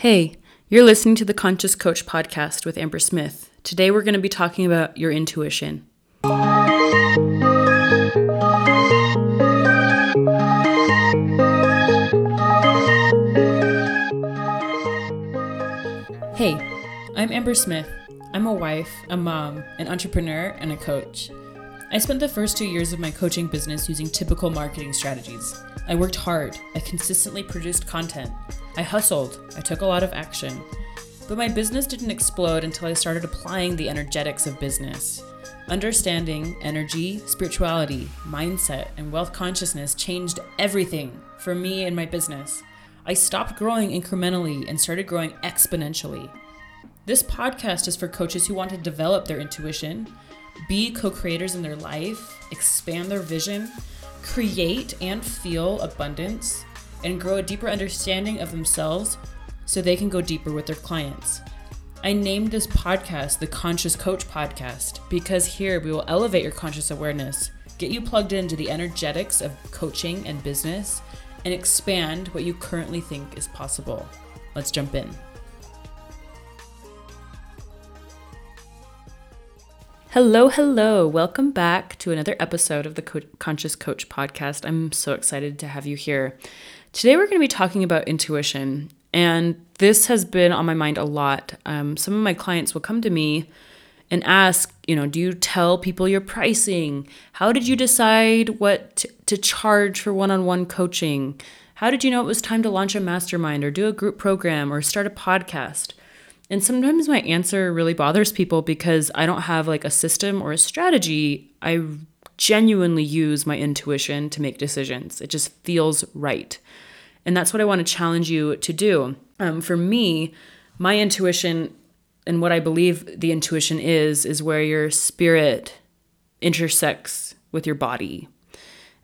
Hey, you're listening to the Conscious Coach podcast with Amber Smith. Today we're going to be talking about your intuition. Hey, I'm Amber Smith. I'm a wife, a mom, an entrepreneur, and a coach. I spent the first two years of my coaching business using typical marketing strategies. I worked hard, I consistently produced content, I hustled, I took a lot of action. But my business didn't explode until I started applying the energetics of business. Understanding energy, spirituality, mindset, and wealth consciousness changed everything for me and my business. I stopped growing incrementally and started growing exponentially. This podcast is for coaches who want to develop their intuition, be co creators in their life, expand their vision, create and feel abundance, and grow a deeper understanding of themselves so they can go deeper with their clients. I named this podcast the Conscious Coach Podcast because here we will elevate your conscious awareness, get you plugged into the energetics of coaching and business, and expand what you currently think is possible. Let's jump in. Hello, hello. Welcome back to another episode of the Co- Conscious Coach podcast. I'm so excited to have you here. Today, we're going to be talking about intuition, and this has been on my mind a lot. Um, some of my clients will come to me and ask, you know, do you tell people your pricing? How did you decide what to, to charge for one on one coaching? How did you know it was time to launch a mastermind or do a group program or start a podcast? And sometimes my answer really bothers people because I don't have like a system or a strategy. I genuinely use my intuition to make decisions. It just feels right. And that's what I want to challenge you to do. Um, for me, my intuition and what I believe the intuition is, is where your spirit intersects with your body.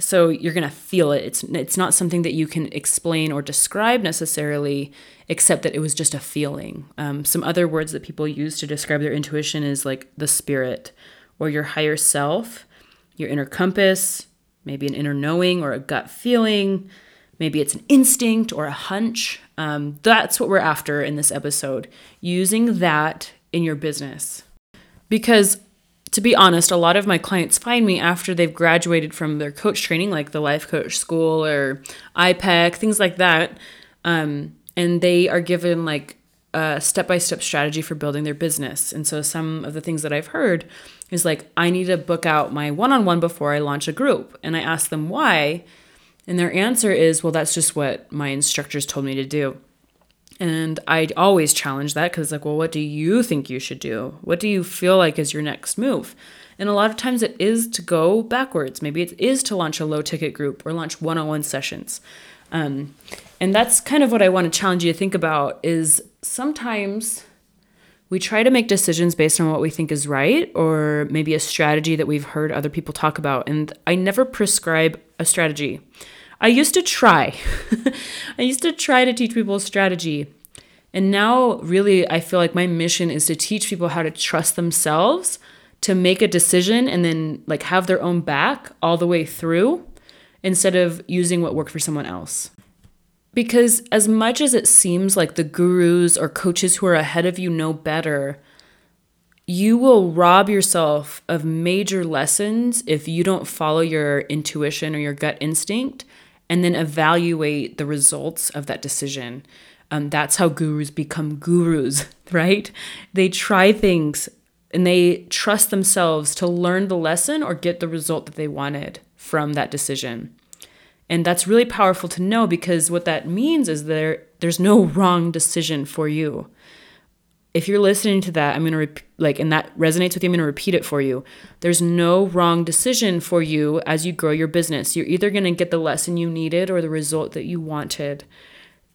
So you're going to feel it. It's it's not something that you can explain or describe necessarily, except that it was just a feeling. Um, some other words that people use to describe their intuition is like the spirit, or your higher self, your inner compass, maybe an inner knowing or a gut feeling. Maybe it's an instinct or a hunch. Um, that's what we're after in this episode, using that in your business. Because to be honest, a lot of my clients find me after they've graduated from their coach training, like the Life Coach School or IPEC, things like that. Um, and they are given like a step by step strategy for building their business. And so some of the things that I've heard is like, I need to book out my one on one before I launch a group. And I ask them why. And their answer is, well, that's just what my instructors told me to do. And I always challenge that because, like, well, what do you think you should do? What do you feel like is your next move? And a lot of times it is to go backwards. Maybe it is to launch a low ticket group or launch one on one sessions. Um, and that's kind of what I want to challenge you to think about is sometimes we try to make decisions based on what we think is right or maybe a strategy that we've heard other people talk about. And I never prescribe a strategy. I used to try. I used to try to teach people strategy. And now, really, I feel like my mission is to teach people how to trust themselves to make a decision and then like have their own back all the way through instead of using what worked for someone else. Because as much as it seems like the gurus or coaches who are ahead of you know better, you will rob yourself of major lessons if you don't follow your intuition or your gut instinct and then evaluate the results of that decision. Um, that's how gurus become gurus, right? They try things and they trust themselves to learn the lesson or get the result that they wanted from that decision. And that's really powerful to know because what that means is there there's no wrong decision for you if you're listening to that, I'm going to rep- like, and that resonates with you, I'm going to repeat it for you. There's no wrong decision for you as you grow your business. You're either going to get the lesson you needed or the result that you wanted.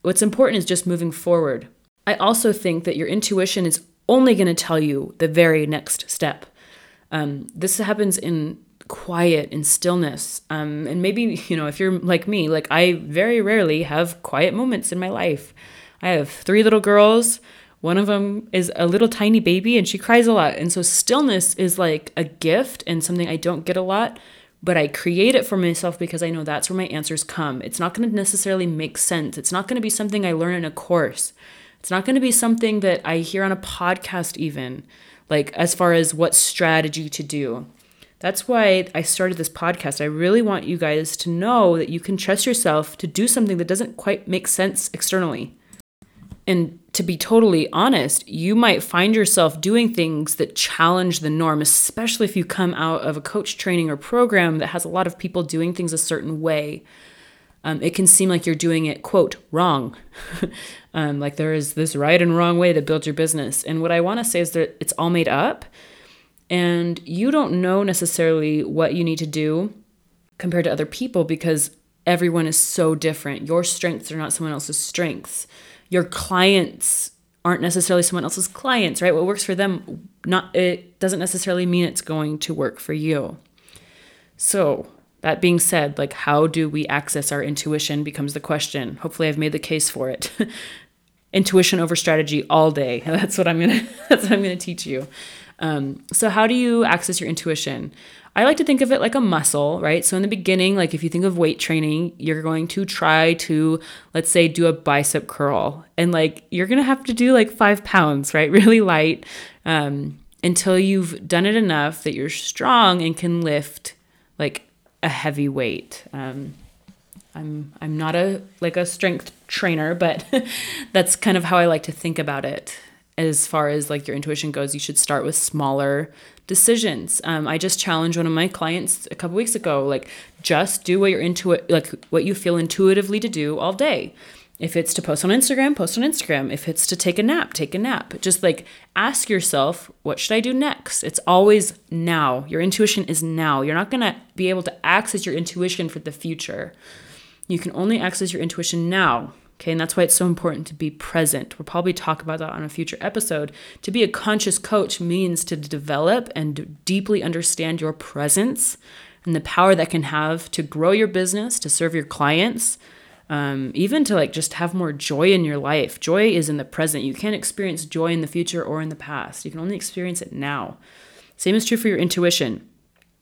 What's important is just moving forward. I also think that your intuition is only going to tell you the very next step. Um, this happens in quiet and stillness. Um, and maybe, you know, if you're like me, like I very rarely have quiet moments in my life. I have three little girls. One of them is a little tiny baby and she cries a lot. And so stillness is like a gift and something I don't get a lot, but I create it for myself because I know that's where my answers come. It's not going to necessarily make sense. It's not going to be something I learn in a course. It's not going to be something that I hear on a podcast, even like as far as what strategy to do. That's why I started this podcast. I really want you guys to know that you can trust yourself to do something that doesn't quite make sense externally. And to be totally honest, you might find yourself doing things that challenge the norm, especially if you come out of a coach training or program that has a lot of people doing things a certain way. Um, it can seem like you're doing it, quote, wrong. um, like there is this right and wrong way to build your business. And what I want to say is that it's all made up, and you don't know necessarily what you need to do compared to other people because everyone is so different. Your strengths are not someone else's strengths your clients aren't necessarily someone else's clients, right? What works for them not it doesn't necessarily mean it's going to work for you. So, that being said, like how do we access our intuition becomes the question. Hopefully I've made the case for it. intuition over strategy all day. That's what I'm going to that's what I'm going to teach you. Um, so how do you access your intuition? I like to think of it like a muscle, right? So in the beginning, like if you think of weight training, you're going to try to, let's say, do a bicep curl, and like you're gonna have to do like five pounds, right? Really light, um, until you've done it enough that you're strong and can lift like a heavy weight. Um, I'm I'm not a like a strength trainer, but that's kind of how I like to think about it as far as like your intuition goes, you should start with smaller decisions. Um, I just challenged one of my clients a couple weeks ago, like just do what you're into like what you feel intuitively to do all day. If it's to post on Instagram, post on Instagram. If it's to take a nap, take a nap. Just like ask yourself, what should I do next? It's always now. Your intuition is now. You're not going to be able to access your intuition for the future. You can only access your intuition now. Okay, and that's why it's so important to be present. We'll probably talk about that on a future episode. To be a conscious coach means to develop and deeply understand your presence and the power that can have to grow your business, to serve your clients, um, even to like just have more joy in your life. Joy is in the present. You can't experience joy in the future or in the past. You can only experience it now. Same is true for your intuition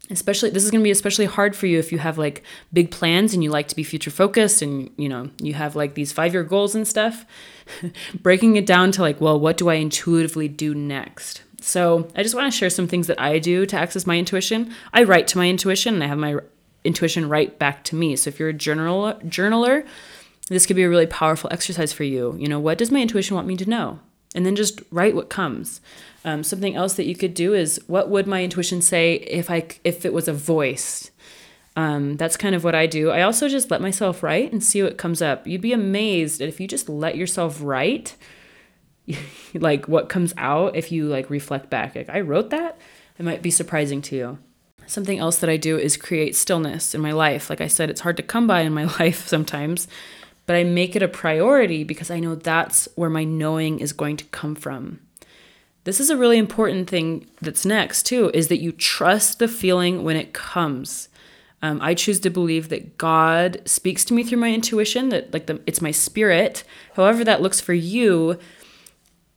especially this is going to be especially hard for you if you have like big plans and you like to be future focused and you know you have like these 5 year goals and stuff. Breaking it down to like well what do i intuitively do next? So i just want to share some things that i do to access my intuition. I write to my intuition and i have my intuition write back to me. So if you're a journal journaler this could be a really powerful exercise for you. You know what does my intuition want me to know and then just write what comes um, something else that you could do is what would my intuition say if I if it was a voice? Um, that's kind of what I do. I also just let myself write and see what comes up. You'd be amazed if you just let yourself write, like what comes out if you like reflect back. Like I wrote that, it might be surprising to you. Something else that I do is create stillness in my life. Like I said, it's hard to come by in my life sometimes, but I make it a priority because I know that's where my knowing is going to come from. This is a really important thing that's next, too, is that you trust the feeling when it comes. Um, I choose to believe that God speaks to me through my intuition, that like the, it's my spirit. However, that looks for you,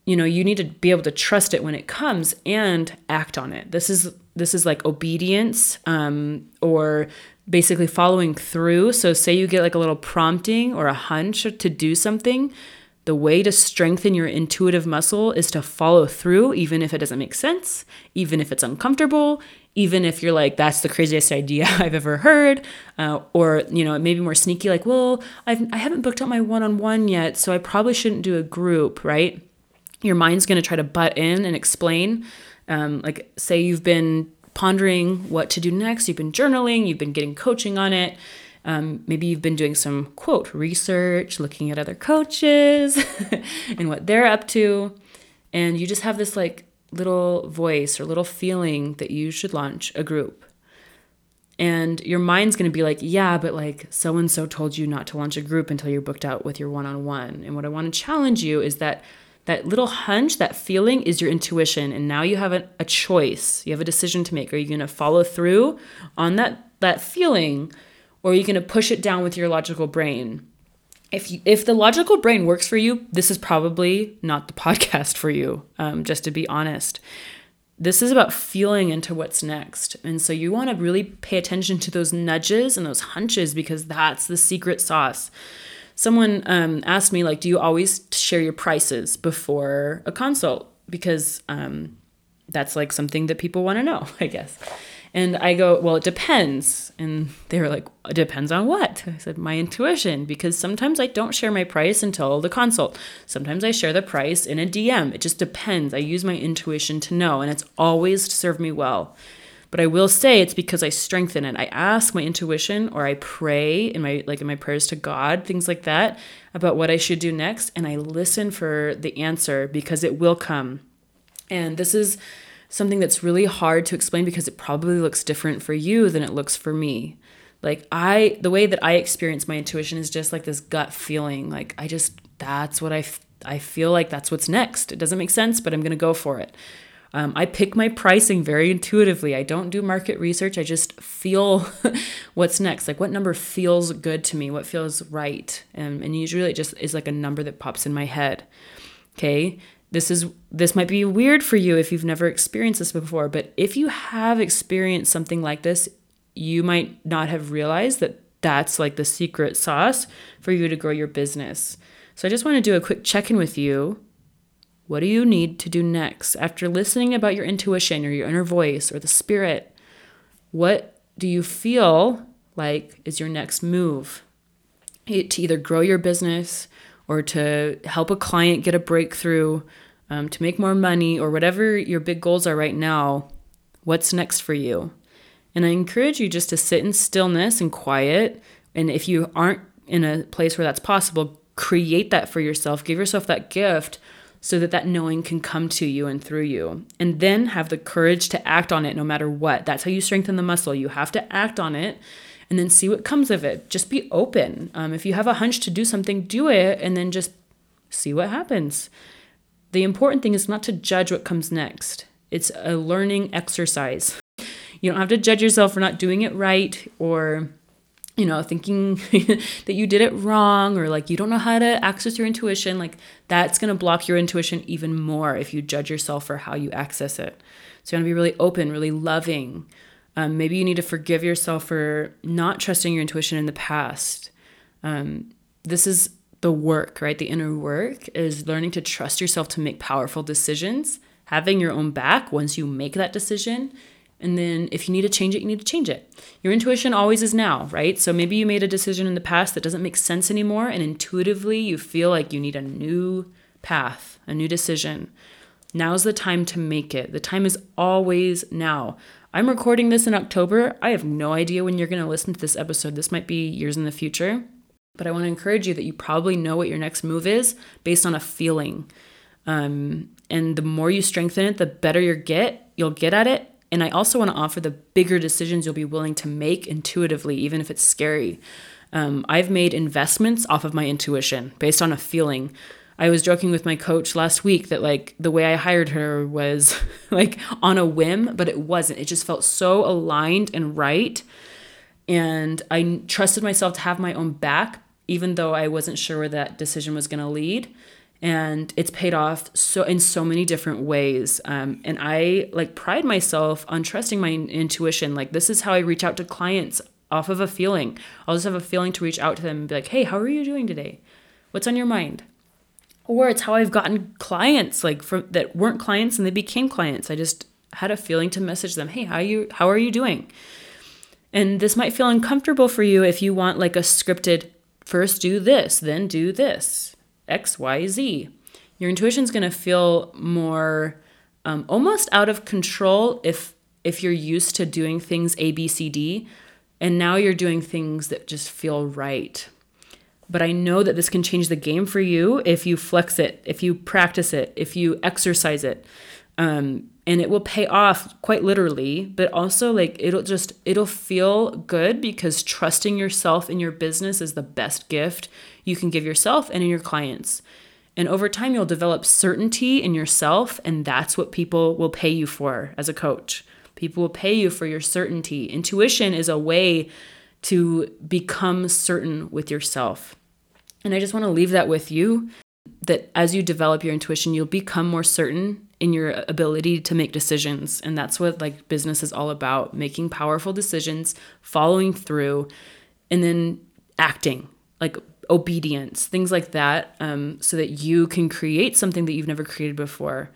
you know, you need to be able to trust it when it comes and act on it. This is this is like obedience um, or basically following through. So, say you get like a little prompting or a hunch to do something, the way to strengthen your intuitive muscle is to follow through, even if it doesn't make sense, even if it's uncomfortable, even if you're like, that's the craziest idea I've ever heard. Uh, or, you know, maybe more sneaky, like, well, I've, I haven't booked out my one on one yet, so I probably shouldn't do a group, right? Your mind's to try to butt in and explain. Um, like, say you've been pondering what to do next, you've been journaling, you've been getting coaching on it um, maybe you've been doing some quote research, looking at other coaches and what they're up to. And you just have this like little voice or little feeling that you should launch a group. And your mind's going to be like, yeah, but like so and so told you not to launch a group until you're booked out with your one on one. And what I want to challenge you is that that little hunch, that feeling is your intuition. And now you have a, a choice. You have a decision to make. Are you going to follow through on that, that feeling? or are you going to push it down with your logical brain? If you, if the logical brain works for you, this is probably not the podcast for you. Um, just to be honest, this is about feeling into what's next, and so you want to really pay attention to those nudges and those hunches because that's the secret sauce. Someone um, asked me like, "Do you always share your prices before a consult?" Because um, that's like something that people want to know, I guess. And I go, well, it depends. And they were like, it depends on what? I said, my intuition, because sometimes I don't share my price until the consult. Sometimes I share the price in a DM. It just depends. I use my intuition to know, and it's always served me well. But I will say it's because I strengthen it. I ask my intuition or I pray in my like in my prayers to God, things like that, about what I should do next, and I listen for the answer because it will come. And this is something that's really hard to explain because it probably looks different for you than it looks for me. Like I the way that I experience my intuition is just like this gut feeling. Like I just that's what I I feel like that's what's next. It doesn't make sense, but I'm going to go for it. Um, I pick my pricing very intuitively. I don't do market research. I just feel what's next. Like what number feels good to me, what feels right. And, and usually it just is like a number that pops in my head. Okay this is this might be weird for you if you've never experienced this before but if you have experienced something like this you might not have realized that that's like the secret sauce for you to grow your business so i just want to do a quick check-in with you what do you need to do next after listening about your intuition or your inner voice or the spirit what do you feel like is your next move to either grow your business or to help a client get a breakthrough, um, to make more money, or whatever your big goals are right now, what's next for you? And I encourage you just to sit in stillness and quiet. And if you aren't in a place where that's possible, create that for yourself. Give yourself that gift so that that knowing can come to you and through you. And then have the courage to act on it no matter what. That's how you strengthen the muscle. You have to act on it and then see what comes of it. Just be open. Um, if you have a hunch to do something, do it and then just see what happens. The important thing is not to judge what comes next, it's a learning exercise. You don't have to judge yourself for not doing it right or you know, thinking that you did it wrong or like you don't know how to access your intuition, like that's going to block your intuition even more if you judge yourself for how you access it. So you want to be really open, really loving, um, maybe you need to forgive yourself for not trusting your intuition in the past. Um, this is the work, right? The inner work is learning to trust yourself to make powerful decisions, having your own back once you make that decision. And then if you need to change it, you need to change it. Your intuition always is now, right? So maybe you made a decision in the past that doesn't make sense anymore, and intuitively you feel like you need a new path, a new decision. Now's the time to make it. The time is always now. I'm recording this in October. I have no idea when you're going to listen to this episode. This might be years in the future. But I want to encourage you that you probably know what your next move is based on a feeling. Um, and the more you strengthen it, the better you get, you'll get at it. And I also want to offer the bigger decisions you'll be willing to make intuitively, even if it's scary. Um, I've made investments off of my intuition based on a feeling. I was joking with my coach last week that like the way I hired her was like on a whim, but it wasn't. It just felt so aligned and right. And I trusted myself to have my own back, even though I wasn't sure where that decision was going to lead. And it's paid off so in so many different ways. Um, and I like pride myself on trusting my intuition. Like this is how I reach out to clients off of a feeling. I'll just have a feeling to reach out to them and be like, "Hey, how are you doing today? What's on your mind?" or it's how I've gotten clients like from that weren't clients and they became clients. I just had a feeling to message them, "Hey, how you how are you doing?" And this might feel uncomfortable for you if you want like a scripted first do this, then do this, X, Y, Z. Your intuition's going to feel more um, almost out of control if if you're used to doing things A, B, C, D, and now you're doing things that just feel right. But I know that this can change the game for you if you flex it, if you practice it, if you exercise it. Um, and it will pay off quite literally, but also like it'll just it'll feel good because trusting yourself in your business is the best gift you can give yourself and in your clients. And over time you'll develop certainty in yourself and that's what people will pay you for as a coach. People will pay you for your certainty. Intuition is a way to become certain with yourself. And I just want to leave that with you that as you develop your intuition, you'll become more certain in your ability to make decisions. And that's what like business is all about making powerful decisions, following through, and then acting. Like obedience, things like that, um, so that you can create something that you've never created before.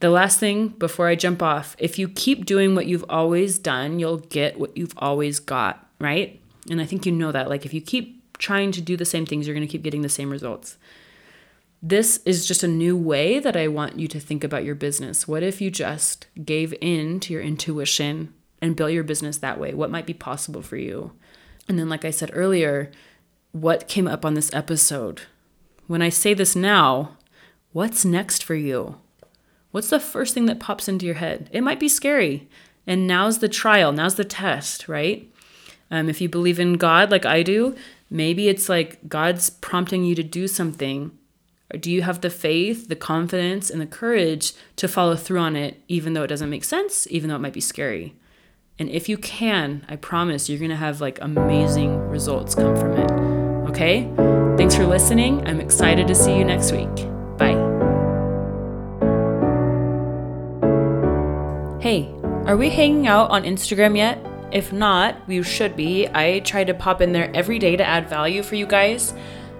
The last thing before I jump off if you keep doing what you've always done, you'll get what you've always got, right? And I think you know that. Like if you keep trying to do the same things, you're going to keep getting the same results. This is just a new way that I want you to think about your business. What if you just gave in to your intuition and built your business that way? What might be possible for you? And then, like I said earlier, what came up on this episode? When I say this now, what's next for you? What's the first thing that pops into your head? It might be scary. And now's the trial, now's the test, right? Um, if you believe in God like I do, maybe it's like God's prompting you to do something. Do you have the faith, the confidence, and the courage to follow through on it, even though it doesn't make sense, even though it might be scary? And if you can, I promise you're to have like amazing results come from it. Okay? Thanks for listening. I'm excited to see you next week. Bye. Hey, are we hanging out on Instagram yet? If not, we should be. I try to pop in there every day to add value for you guys.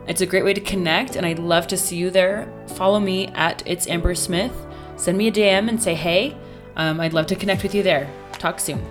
It's a great way to connect, and I'd love to see you there. Follow me at It's Amber Smith. Send me a DM and say hey. Um, I'd love to connect with you there. Talk soon.